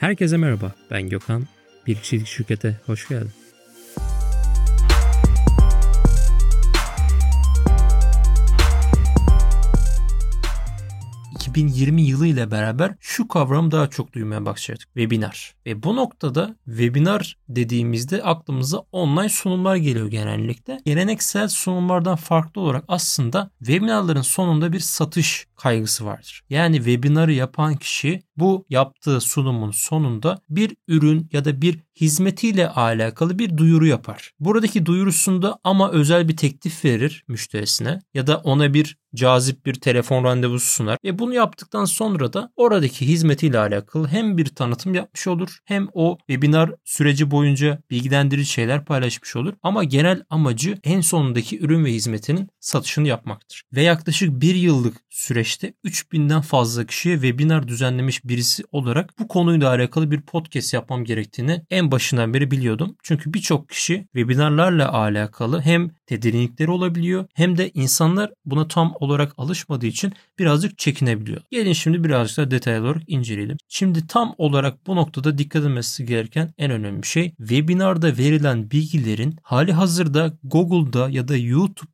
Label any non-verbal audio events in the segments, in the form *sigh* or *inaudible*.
Herkese merhaba, ben Gökhan. Bir kişilik şirkete hoş geldin. 2020 yılı ile beraber şu kavramı daha çok duymaya başladık. Webinar. Ve bu noktada webinar dediğimizde aklımıza online sunumlar geliyor genellikle. Geleneksel sunumlardan farklı olarak aslında webinarların sonunda bir satış kaygısı vardır. Yani webinarı yapan kişi bu yaptığı sunumun sonunda bir ürün ya da bir hizmetiyle alakalı bir duyuru yapar. Buradaki duyurusunda ama özel bir teklif verir müşterisine ya da ona bir cazip bir telefon randevusu sunar. Ve bunu yaptıktan sonra da oradaki hizmetiyle alakalı hem bir tanıtım yapmış olur hem o webinar süreci boyunca bilgilendirici şeyler paylaşmış olur. Ama genel amacı en sonundaki ürün ve hizmetinin satışını yapmaktır. Ve yaklaşık bir yıllık süreçte 3000'den fazla kişiye webinar düzenlemiş birisi olarak bu konuyla alakalı bir podcast yapmam gerektiğini en başından beri biliyordum. Çünkü birçok kişi webinarlarla alakalı hem tedirginlikleri olabiliyor hem de insanlar buna tam olarak alışmadığı için birazcık çekinebiliyor. Gelin şimdi birazcık daha detaylı olarak inceleyelim. Şimdi tam olarak bu noktada dikkat edilmesi gereken en önemli şey webinarda verilen bilgilerin hali hazırda Google'da ya da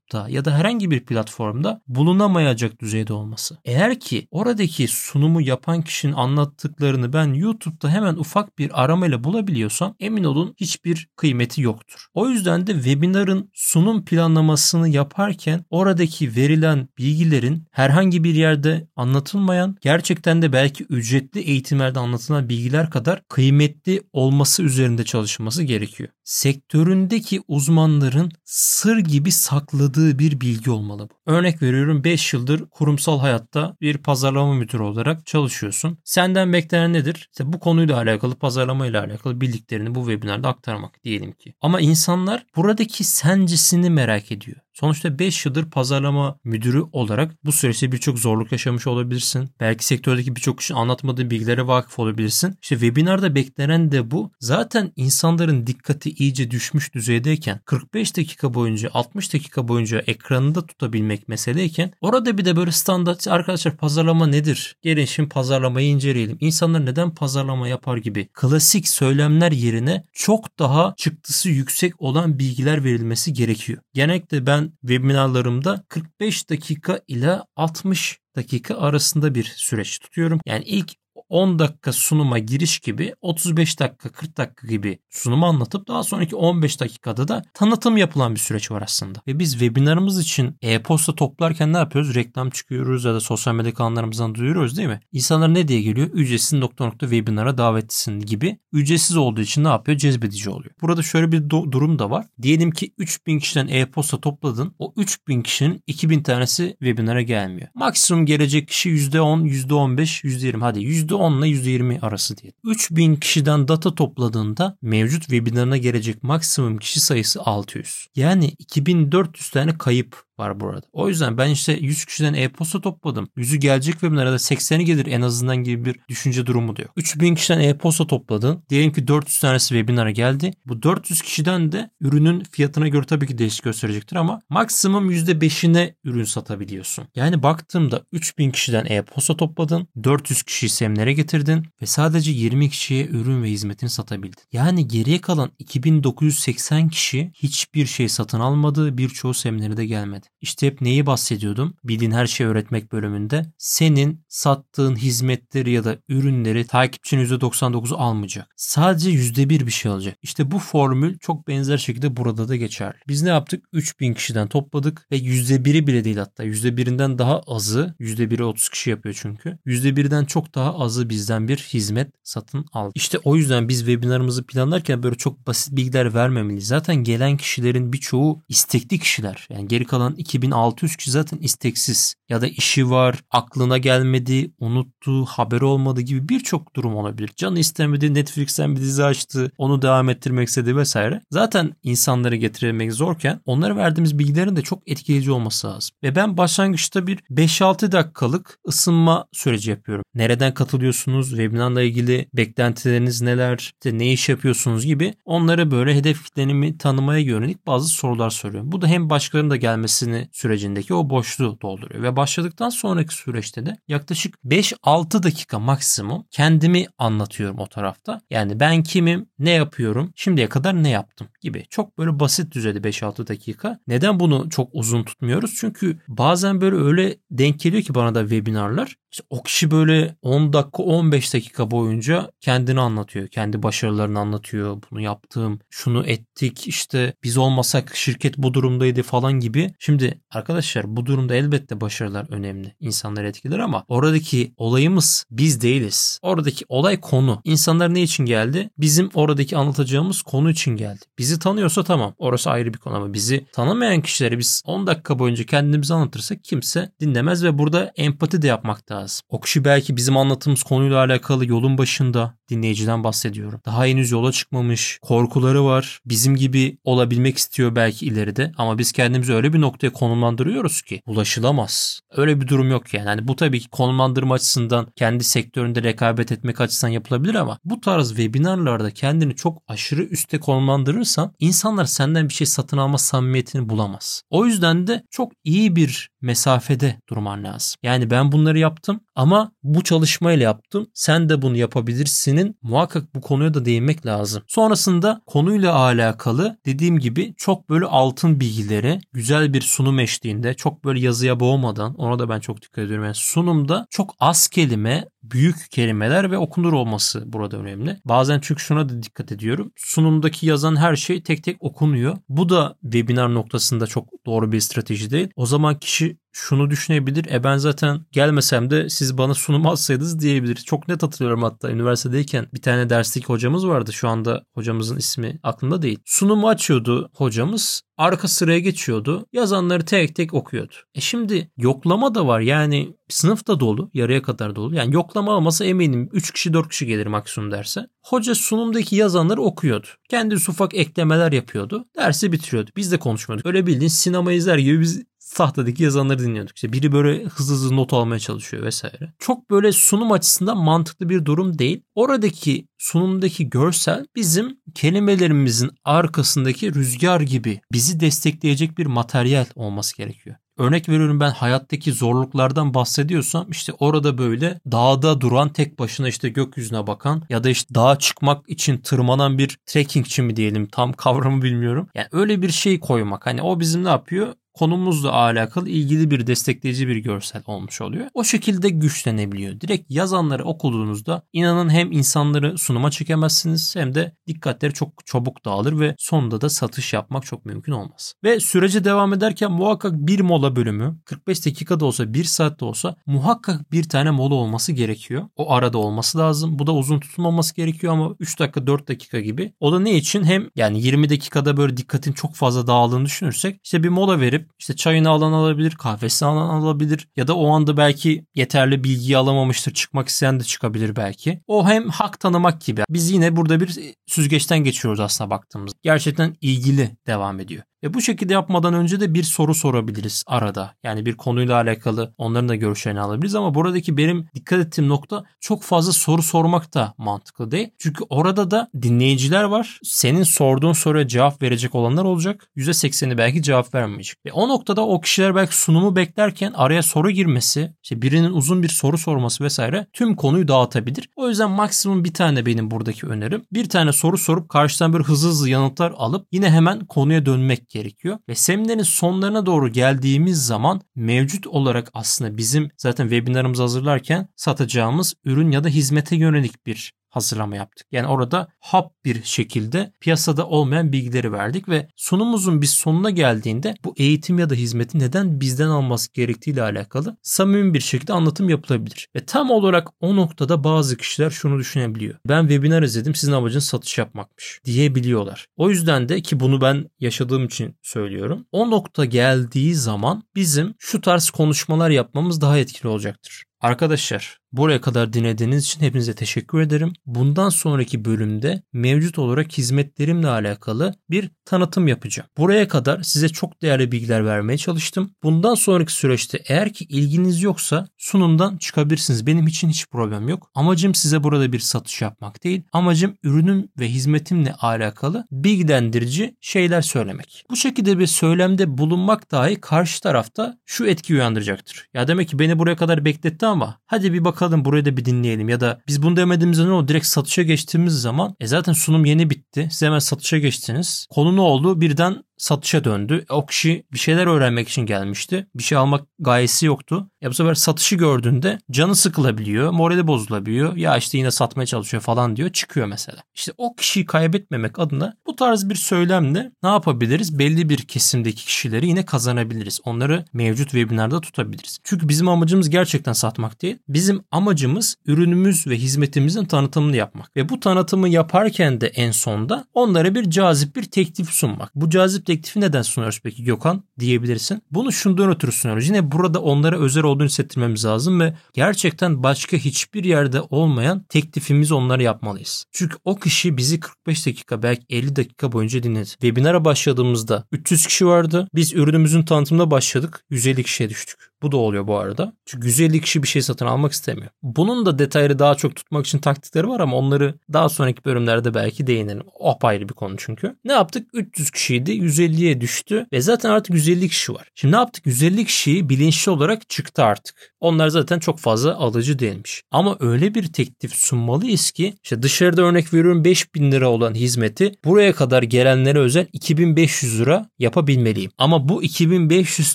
YouTube'da ya da herhangi bir platformda bulunamayacak düzeyde olması. Eğer ki oradaki sunumu yapan kişinin anlattıklarını ben YouTube'da hemen ufak bir aramayla bulabiliyorsam emin olun hiçbir kıymeti yoktur. O yüzden de webinarın sunum planlamasını yaparken oradaki verilen bilgilerin herhangi bir yerde anlatılmayan gerçekten de belki ücretli eğitimlerde anlatılan bilgiler kadar kıymetli olması üzerinde çalışılması gerekiyor. Sektöründeki uzmanların sır gibi sakladığı bir bilgi olmalı bu. Örnek veriyorum 5 yıldır kurumsal hayatta bir pazarlama müdürü olarak çalışıyorsun. Senden beklenen nedir? İşte bu konuyla alakalı pazarlama ile alakalı bildiklerini bu webinarda aktarmak diyelim ki. Ama insanlar buradaki sencisini merak ediyor. Sonuçta 5 yıldır pazarlama müdürü olarak bu süreçte birçok zorluk yaşamış olabilirsin. Belki sektördeki birçok kişinin anlatmadığı bilgilere vakıf olabilirsin. İşte webinarda beklenen de bu. Zaten insanların dikkati iyice düşmüş düzeydeyken 45 dakika boyunca 60 dakika boyunca ekranında tutabilmek meseleyken orada bir de böyle standart arkadaşlar pazarlama nedir? Gelin şimdi pazarlamayı inceleyelim. İnsanlar neden pazarlama yapar gibi klasik söylemler yerine çok daha çıktısı yüksek olan bilgiler verilmesi gerekiyor. Genellikle ben webinarlarımda 45 dakika ile 60 dakika arasında bir süreç tutuyorum. Yani ilk 10 dakika sunuma giriş gibi 35 dakika 40 dakika gibi sunumu anlatıp daha sonraki 15 dakikada da tanıtım yapılan bir süreç var aslında. Ve biz webinarımız için e-posta toplarken ne yapıyoruz? Reklam çıkıyoruz ya da sosyal medya kanallarımızdan duyuruyoruz değil mi? İnsanlar ne diye geliyor? Ücretsiz nokta nokta webinara davetlisin gibi. Ücretsiz olduğu için ne yapıyor? Cezbedici oluyor. Burada şöyle bir do- durum da var. Diyelim ki 3000 kişiden e-posta topladın. O 3000 kişinin 2000 tanesi webinara gelmiyor. Maksimum gelecek kişi %10, %15, %20 hadi %10 ile %20 arası diye. 3000 kişiden data topladığında mevcut webinarına gelecek maksimum kişi sayısı 600. Yani 2400 tane kayıp var burada. O yüzden ben işte 100 kişiden e-posta topladım. 100'ü gelecek webinara da 80'i gelir en azından gibi bir düşünce durumu da yok. 3000 kişiden e-posta topladın. Diyelim ki 400 tanesi webinara geldi. Bu 400 kişiden de ürünün fiyatına göre tabii ki değişik gösterecektir ama maksimum %5'ine ürün satabiliyorsun. Yani baktığımda 3000 kişiden e-posta topladın. 400 kişiyi seminere getirdin ve sadece 20 kişiye ürün ve hizmetini satabildin. Yani geriye kalan 2980 kişi hiçbir şey satın almadı. Birçoğu seminere de gelmedi. İşte hep neyi bahsediyordum? Bildiğin her şeyi öğretmek bölümünde. Senin sattığın hizmetleri ya da ürünleri takipçinin %99'u almayacak. Sadece %1 bir şey alacak. İşte bu formül çok benzer şekilde burada da geçerli. Biz ne yaptık? 3000 kişiden topladık ve %1'i bile değil hatta %1'inden daha azı %1'i 30 kişi yapıyor çünkü. %1'den çok daha azı bizden bir hizmet satın aldı. İşte o yüzden biz webinarımızı planlarken böyle çok basit bilgiler vermemeliyiz. Zaten gelen kişilerin birçoğu istekli kişiler. Yani geri kalan 2600 kişi zaten isteksiz ya da işi var, aklına gelmedi, unuttu, haberi olmadı gibi birçok durum olabilir. Canı istemedi, Netflix'ten bir dizi açtı, onu devam ettirmek istedi vesaire. Zaten insanları getiremek zorken onlara verdiğimiz bilgilerin de çok etkileyici olması lazım. Ve ben başlangıçta bir 5-6 dakikalık ısınma süreci yapıyorum. Nereden katılıyorsunuz, webinarla ilgili beklentileriniz neler, işte ne iş yapıyorsunuz gibi onlara böyle hedef kitlemi tanımaya yönelik bazı sorular soruyorum. Bu da hem başkalarının da gelmesi başlamasını sürecindeki o boşluğu dolduruyor. Ve başladıktan sonraki süreçte de yaklaşık 5-6 dakika maksimum kendimi anlatıyorum o tarafta. Yani ben kimim, ne yapıyorum, şimdiye kadar ne yaptım gibi. Çok böyle basit düzeyde 5-6 dakika. Neden bunu çok uzun tutmuyoruz? Çünkü bazen böyle öyle denk geliyor ki bana da webinarlar. İşte o kişi böyle 10 dakika 15 dakika boyunca kendini anlatıyor. Kendi başarılarını anlatıyor. Bunu yaptım, şunu ettik işte biz olmasak şirket bu durumdaydı falan gibi. Şimdi arkadaşlar bu durumda elbette başarılar önemli. İnsanları etkiler ama oradaki olayımız biz değiliz. Oradaki olay konu. İnsanlar ne için geldi? Bizim oradaki anlatacağımız konu için geldi. Bizi tanıyorsa tamam. Orası ayrı bir konu ama bizi tanımayan kişileri biz 10 dakika boyunca kendimizi anlatırsak kimse dinlemez ve burada empati de yapmak lazım. O kişi belki bizim anlattığımız konuyla alakalı yolun başında dinleyiciden bahsediyorum. Daha henüz yola çıkmamış, korkuları var. Bizim gibi olabilmek istiyor belki ileride ama biz kendimizi öyle bir noktaya konumlandırıyoruz ki ulaşılamaz. Öyle bir durum yok yani. yani bu tabii ki konumlandırma açısından kendi sektöründe rekabet etmek açısından yapılabilir ama bu tarz webinarlarda kendini çok aşırı üste konumlandırırsan insanlar senden bir şey satın alma samimiyetini bulamaz. O yüzden de çok iyi bir mesafede durman lazım. Yani ben bunları yaptım ama bu çalışmayla yaptım. Sen de bunu yapabilirsinin muhakkak bu konuya da değinmek lazım. Sonrasında konuyla alakalı dediğim gibi çok böyle altın bilgileri güzel bir sunum eşliğinde çok böyle yazıya boğmadan ona da ben çok dikkat ediyorum. Yani sunumda çok az kelime büyük kelimeler ve okunur olması burada önemli. Bazen çünkü şuna da dikkat ediyorum. Sunumdaki yazan her şey tek tek okunuyor. Bu da webinar noktasında çok doğru bir strateji değil. O zaman kişi şunu düşünebilir. E ben zaten gelmesem de siz bana sunum *laughs* atsaydınız diyebilir. Çok net hatırlıyorum hatta üniversitedeyken bir tane derslik hocamız vardı. Şu anda hocamızın ismi aklımda değil. Sunumu açıyordu hocamız. Arka sıraya geçiyordu. Yazanları tek tek okuyordu. E şimdi yoklama da var. Yani sınıf da dolu. Yarıya kadar dolu. Yani yoklama olmasa eminim 3 kişi 4 kişi gelir maksimum derse. Hoca sunumdaki yazanları okuyordu. Kendisi ufak eklemeler yapıyordu. Dersi bitiriyordu. Biz de konuşmuyorduk. Öyle bildiğin sinema izler gibi biz tahtadaki yazanları dinliyorduk. İşte biri böyle hızlı hızlı not almaya çalışıyor vesaire. Çok böyle sunum açısından mantıklı bir durum değil. Oradaki sunumdaki görsel bizim kelimelerimizin arkasındaki rüzgar gibi bizi destekleyecek bir materyal olması gerekiyor. Örnek veriyorum ben hayattaki zorluklardan bahsediyorsam işte orada böyle dağda duran tek başına işte gökyüzüne bakan ya da işte dağa çıkmak için tırmanan bir trekkingçi mi diyelim tam kavramı bilmiyorum. Yani öyle bir şey koymak hani o bizim ne yapıyor? Konumuzla alakalı ilgili bir destekleyici bir görsel olmuş oluyor. O şekilde güçlenebiliyor. Direkt yazanları okuduğunuzda inanın hem insanları sunuma çekemezsiniz hem de dikkatleri çok çabuk dağılır ve sonunda da satış yapmak çok mümkün olmaz. Ve sürece devam ederken muhakkak bir mola bölümü 45 dakika da olsa 1 saat de olsa muhakkak bir tane mola olması gerekiyor. O arada olması lazım. Bu da uzun tutulmaması gerekiyor ama 3 dakika 4 dakika gibi. O da ne için? Hem yani 20 dakikada böyle dikkatin çok fazla dağıldığını düşünürsek işte bir mola verip işte çayını alan alabilir, kahvesini alan alabilir ya da o anda belki yeterli bilgiyi alamamıştır. Çıkmak isteyen de çıkabilir belki. O hem hak tanımak gibi. Biz yine burada bir süzgeçten geçiyoruz aslında baktığımız. Gerçekten ilgili devam ediyor. Ve bu şekilde yapmadan önce de bir soru sorabiliriz arada. Yani bir konuyla alakalı onların da görüşlerini alabiliriz ama buradaki benim dikkat ettiğim nokta çok fazla soru sormak da mantıklı değil. Çünkü orada da dinleyiciler var. Senin sorduğun soruya cevap verecek olanlar olacak. %80'i belki cevap vermeyecek. Ve o noktada o kişiler belki sunumu beklerken araya soru girmesi, işte birinin uzun bir soru sorması vesaire tüm konuyu dağıtabilir. O yüzden maksimum bir tane benim buradaki önerim. Bir tane soru sorup karşıdan bir hızlı hızlı yanıtlar alıp yine hemen konuya dönmek gerekiyor. Ve seminerin sonlarına doğru geldiğimiz zaman mevcut olarak aslında bizim zaten webinarımızı hazırlarken satacağımız ürün ya da hizmete yönelik bir hazırlama yaptık. Yani orada hap bir şekilde piyasada olmayan bilgileri verdik ve sunumumuzun biz sonuna geldiğinde bu eğitim ya da hizmeti neden bizden alması gerektiği ile alakalı samimi bir şekilde anlatım yapılabilir. Ve tam olarak o noktada bazı kişiler şunu düşünebiliyor. Ben webinar izledim sizin amacınız satış yapmakmış diyebiliyorlar. O yüzden de ki bunu ben yaşadığım için söylüyorum. O nokta geldiği zaman bizim şu tarz konuşmalar yapmamız daha etkili olacaktır. Arkadaşlar Buraya kadar dinlediğiniz için hepinize teşekkür ederim. Bundan sonraki bölümde mevcut olarak hizmetlerimle alakalı bir tanıtım yapacağım. Buraya kadar size çok değerli bilgiler vermeye çalıştım. Bundan sonraki süreçte eğer ki ilginiz yoksa sunumdan çıkabilirsiniz. Benim için hiç problem yok. Amacım size burada bir satış yapmak değil. Amacım ürünüm ve hizmetimle alakalı bilgilendirici şeyler söylemek. Bu şekilde bir söylemde bulunmak dahi karşı tarafta şu etki uyandıracaktır. Ya demek ki beni buraya kadar bekletti ama hadi bir bakalım burayı da bir dinleyelim ya da biz bunu demediğimizde ne oldu? Direkt satışa geçtiğimiz zaman e zaten sunum yeni bitti. Siz hemen satışa geçtiniz. Konu ne oldu? Birden satışa döndü. O kişi bir şeyler öğrenmek için gelmişti. Bir şey almak gayesi yoktu. Ya bu sefer satışı gördüğünde canı sıkılabiliyor, morali bozulabiliyor. Ya işte yine satmaya çalışıyor falan diyor. Çıkıyor mesela. İşte o kişiyi kaybetmemek adına bu tarz bir söylemle ne yapabiliriz? Belli bir kesimdeki kişileri yine kazanabiliriz. Onları mevcut webinarda tutabiliriz. Çünkü bizim amacımız gerçekten satmak değil. Bizim amacımız ürünümüz ve hizmetimizin tanıtımını yapmak. Ve bu tanıtımı yaparken de en sonda onlara bir cazip bir teklif sunmak. Bu cazip teklifi neden sunuyoruz peki Gökhan diyebilirsin. Bunu şundan ötürü sunuyoruz. Yine burada onlara özel olduğunu hissettirmemiz lazım ve gerçekten başka hiçbir yerde olmayan teklifimiz onlara yapmalıyız. Çünkü o kişi bizi 45 dakika belki 50 dakika boyunca dinledi. Webinara başladığımızda 300 kişi vardı. Biz ürünümüzün tanıtımına başladık. 150 kişiye düştük. Bu da oluyor bu arada. Çünkü 150 kişi bir şey satın almak istemiyor. Bunun da detayları daha çok tutmak için taktikleri var ama onları daha sonraki bölümlerde belki değinelim. O apayrı bir konu çünkü. Ne yaptık? 300 kişiydi. 150'ye düştü ve zaten artık 150 kişi var. Şimdi ne yaptık? 150 kişiyi bilinçli olarak çıktı artık. Onlar zaten çok fazla alıcı değilmiş. Ama öyle bir teklif sunmalıyız ki işte dışarıda örnek veriyorum 5000 lira olan hizmeti buraya kadar gelenlere özel 2500 lira yapabilmeliyim. Ama bu 2500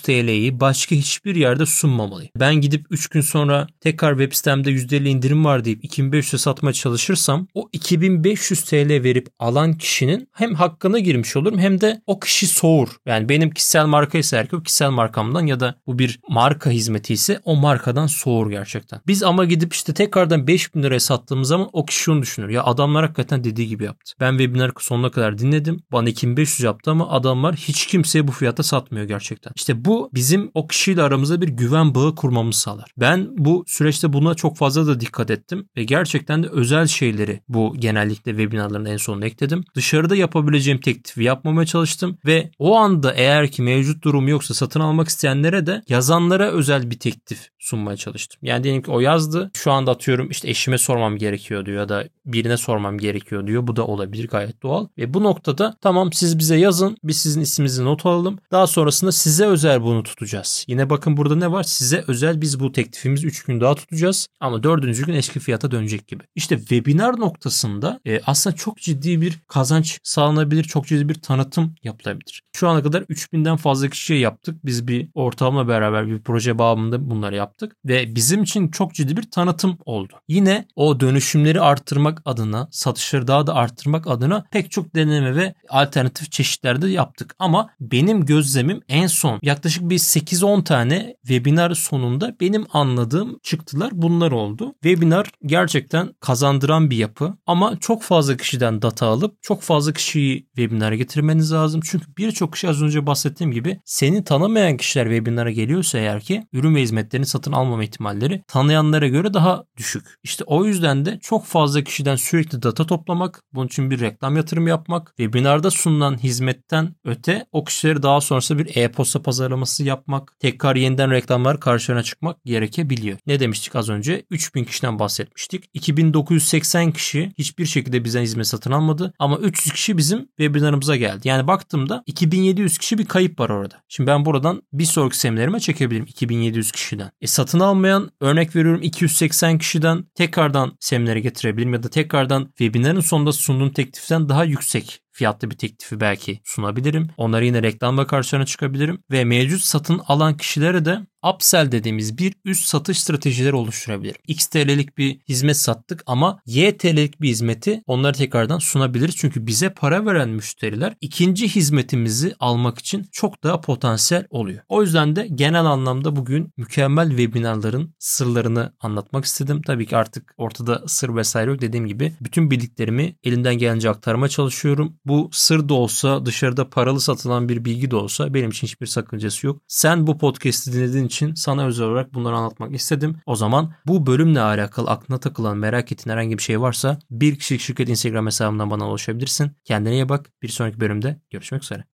TL'yi başka hiçbir yerde sunmamalıyım. Ben gidip 3 gün sonra tekrar web sitemde %50 indirim var deyip 2500 satmaya çalışırsam o 2500 TL verip alan kişinin hem hakkına girmiş olurum hem de o kişi soğur. Yani benim kişisel marka ise o kişisel markamdan ya da bu bir marka hizmeti ise o markadan soğur gerçekten. Biz ama gidip işte tekrardan 5000 liraya sattığımız zaman o kişi şunu düşünür. Ya adamlar hakikaten dediği gibi yaptı. Ben webinar sonuna kadar dinledim. Bana 2500 yaptı ama adamlar hiç kimseye bu fiyata satmıyor gerçekten. İşte bu bizim o kişiyle aramızda bir güven bağı kurmamız sağlar. Ben bu süreçte buna çok fazla da dikkat ettim ve gerçekten de özel şeyleri bu genellikle webinarların en sonuna ekledim. Dışarıda yapabileceğim teklifi yapmamaya çalıştım ve o anda eğer ki mevcut durum yoksa satın almak isteyenlere de yazanlara özel bir teklif sunmaya çalıştım. Yani diyelim ki o yazdı. Şu anda atıyorum işte eşime sormam gerekiyor diyor ya da birine sormam gerekiyor diyor. Bu da olabilir gayet doğal. Ve bu noktada tamam siz bize yazın. Biz sizin isminizi not alalım. Daha sonrasında size özel bunu tutacağız. Yine bakın burada ne var? Size özel biz bu teklifimizi 3 gün daha tutacağız. Ama 4. gün eski fiyata dönecek gibi. İşte webinar noktasında e, aslında çok ciddi bir kazanç sağlanabilir. Çok ciddi bir tanıtım yapılabilir. Şu ana kadar 3000'den fazla kişiye yaptık. Biz bir ortamla beraber bir proje bağımında bunları yaptık. Ve bizim için çok ciddi bir tanıtım oldu. Yine o dönüşümleri arttırmak adına, satışları daha da arttırmak adına pek çok deneme ve alternatif çeşitlerde yaptık. Ama benim gözlemim en son yaklaşık bir 8-10 tane webinar sonunda benim anladığım çıktılar bunlar oldu. Webinar gerçekten kazandıran bir yapı ama çok fazla kişiden data alıp çok fazla kişiyi webinara getirmeniz lazım. Çünkü birçok kişi az önce bahsettiğim gibi seni tanımayan kişiler webinara geliyorsa eğer ki ürün ve hizmetlerini satın almama ihtimalleri tanıyanlara göre daha düşük. İşte o yüzden de çok fazla kişiden sürekli data toplamak, bunun için bir reklam yatırım yapmak, webinarda sunulan hizmetten öte o kişileri daha sonrasında bir e-posta pazarlaması yapmak, tekrar yeniden reklamlar karşılarına çıkmak gerekebiliyor. Ne demiştik az önce? 3000 kişiden bahsetmiştik. 2980 kişi hiçbir şekilde bizden hizmet satın almadı ama 300 kişi bizim webinarımıza geldi. Yani baktığımda 2700 kişi bir kayıp var orada. Şimdi ben buradan bir sonraki seminerime çekebilirim 2700 kişiden. E satın almayan örnek veriyorum 280 kişiden tekrardan seminere getirebilirim ya da tekrardan webinarın sonunda sunduğum tekliften daha yüksek fiyatlı bir teklifi belki sunabilirim. Onları yine reklamla karşılarına çıkabilirim. Ve mevcut satın alan kişilere de upsell dediğimiz bir üst satış stratejileri oluşturabilirim. X TL'lik bir hizmet sattık ama Y TL'lik bir hizmeti onlara tekrardan sunabiliriz. Çünkü bize para veren müşteriler ikinci hizmetimizi almak için çok daha potansiyel oluyor. O yüzden de genel anlamda bugün mükemmel webinarların sırlarını anlatmak istedim. Tabii ki artık ortada sır vesaire yok dediğim gibi bütün bildiklerimi elimden gelince aktarmaya çalışıyorum. Bu sır da olsa dışarıda paralı satılan bir bilgi de olsa benim için hiçbir sakıncası yok. Sen bu podcast'i dinlediğin için sana özel olarak bunları anlatmak istedim. O zaman bu bölümle alakalı aklına takılan merak ettiğin herhangi bir şey varsa bir kişilik şirket Instagram hesabımdan bana ulaşabilirsin. Kendine iyi bak. Bir sonraki bölümde görüşmek üzere.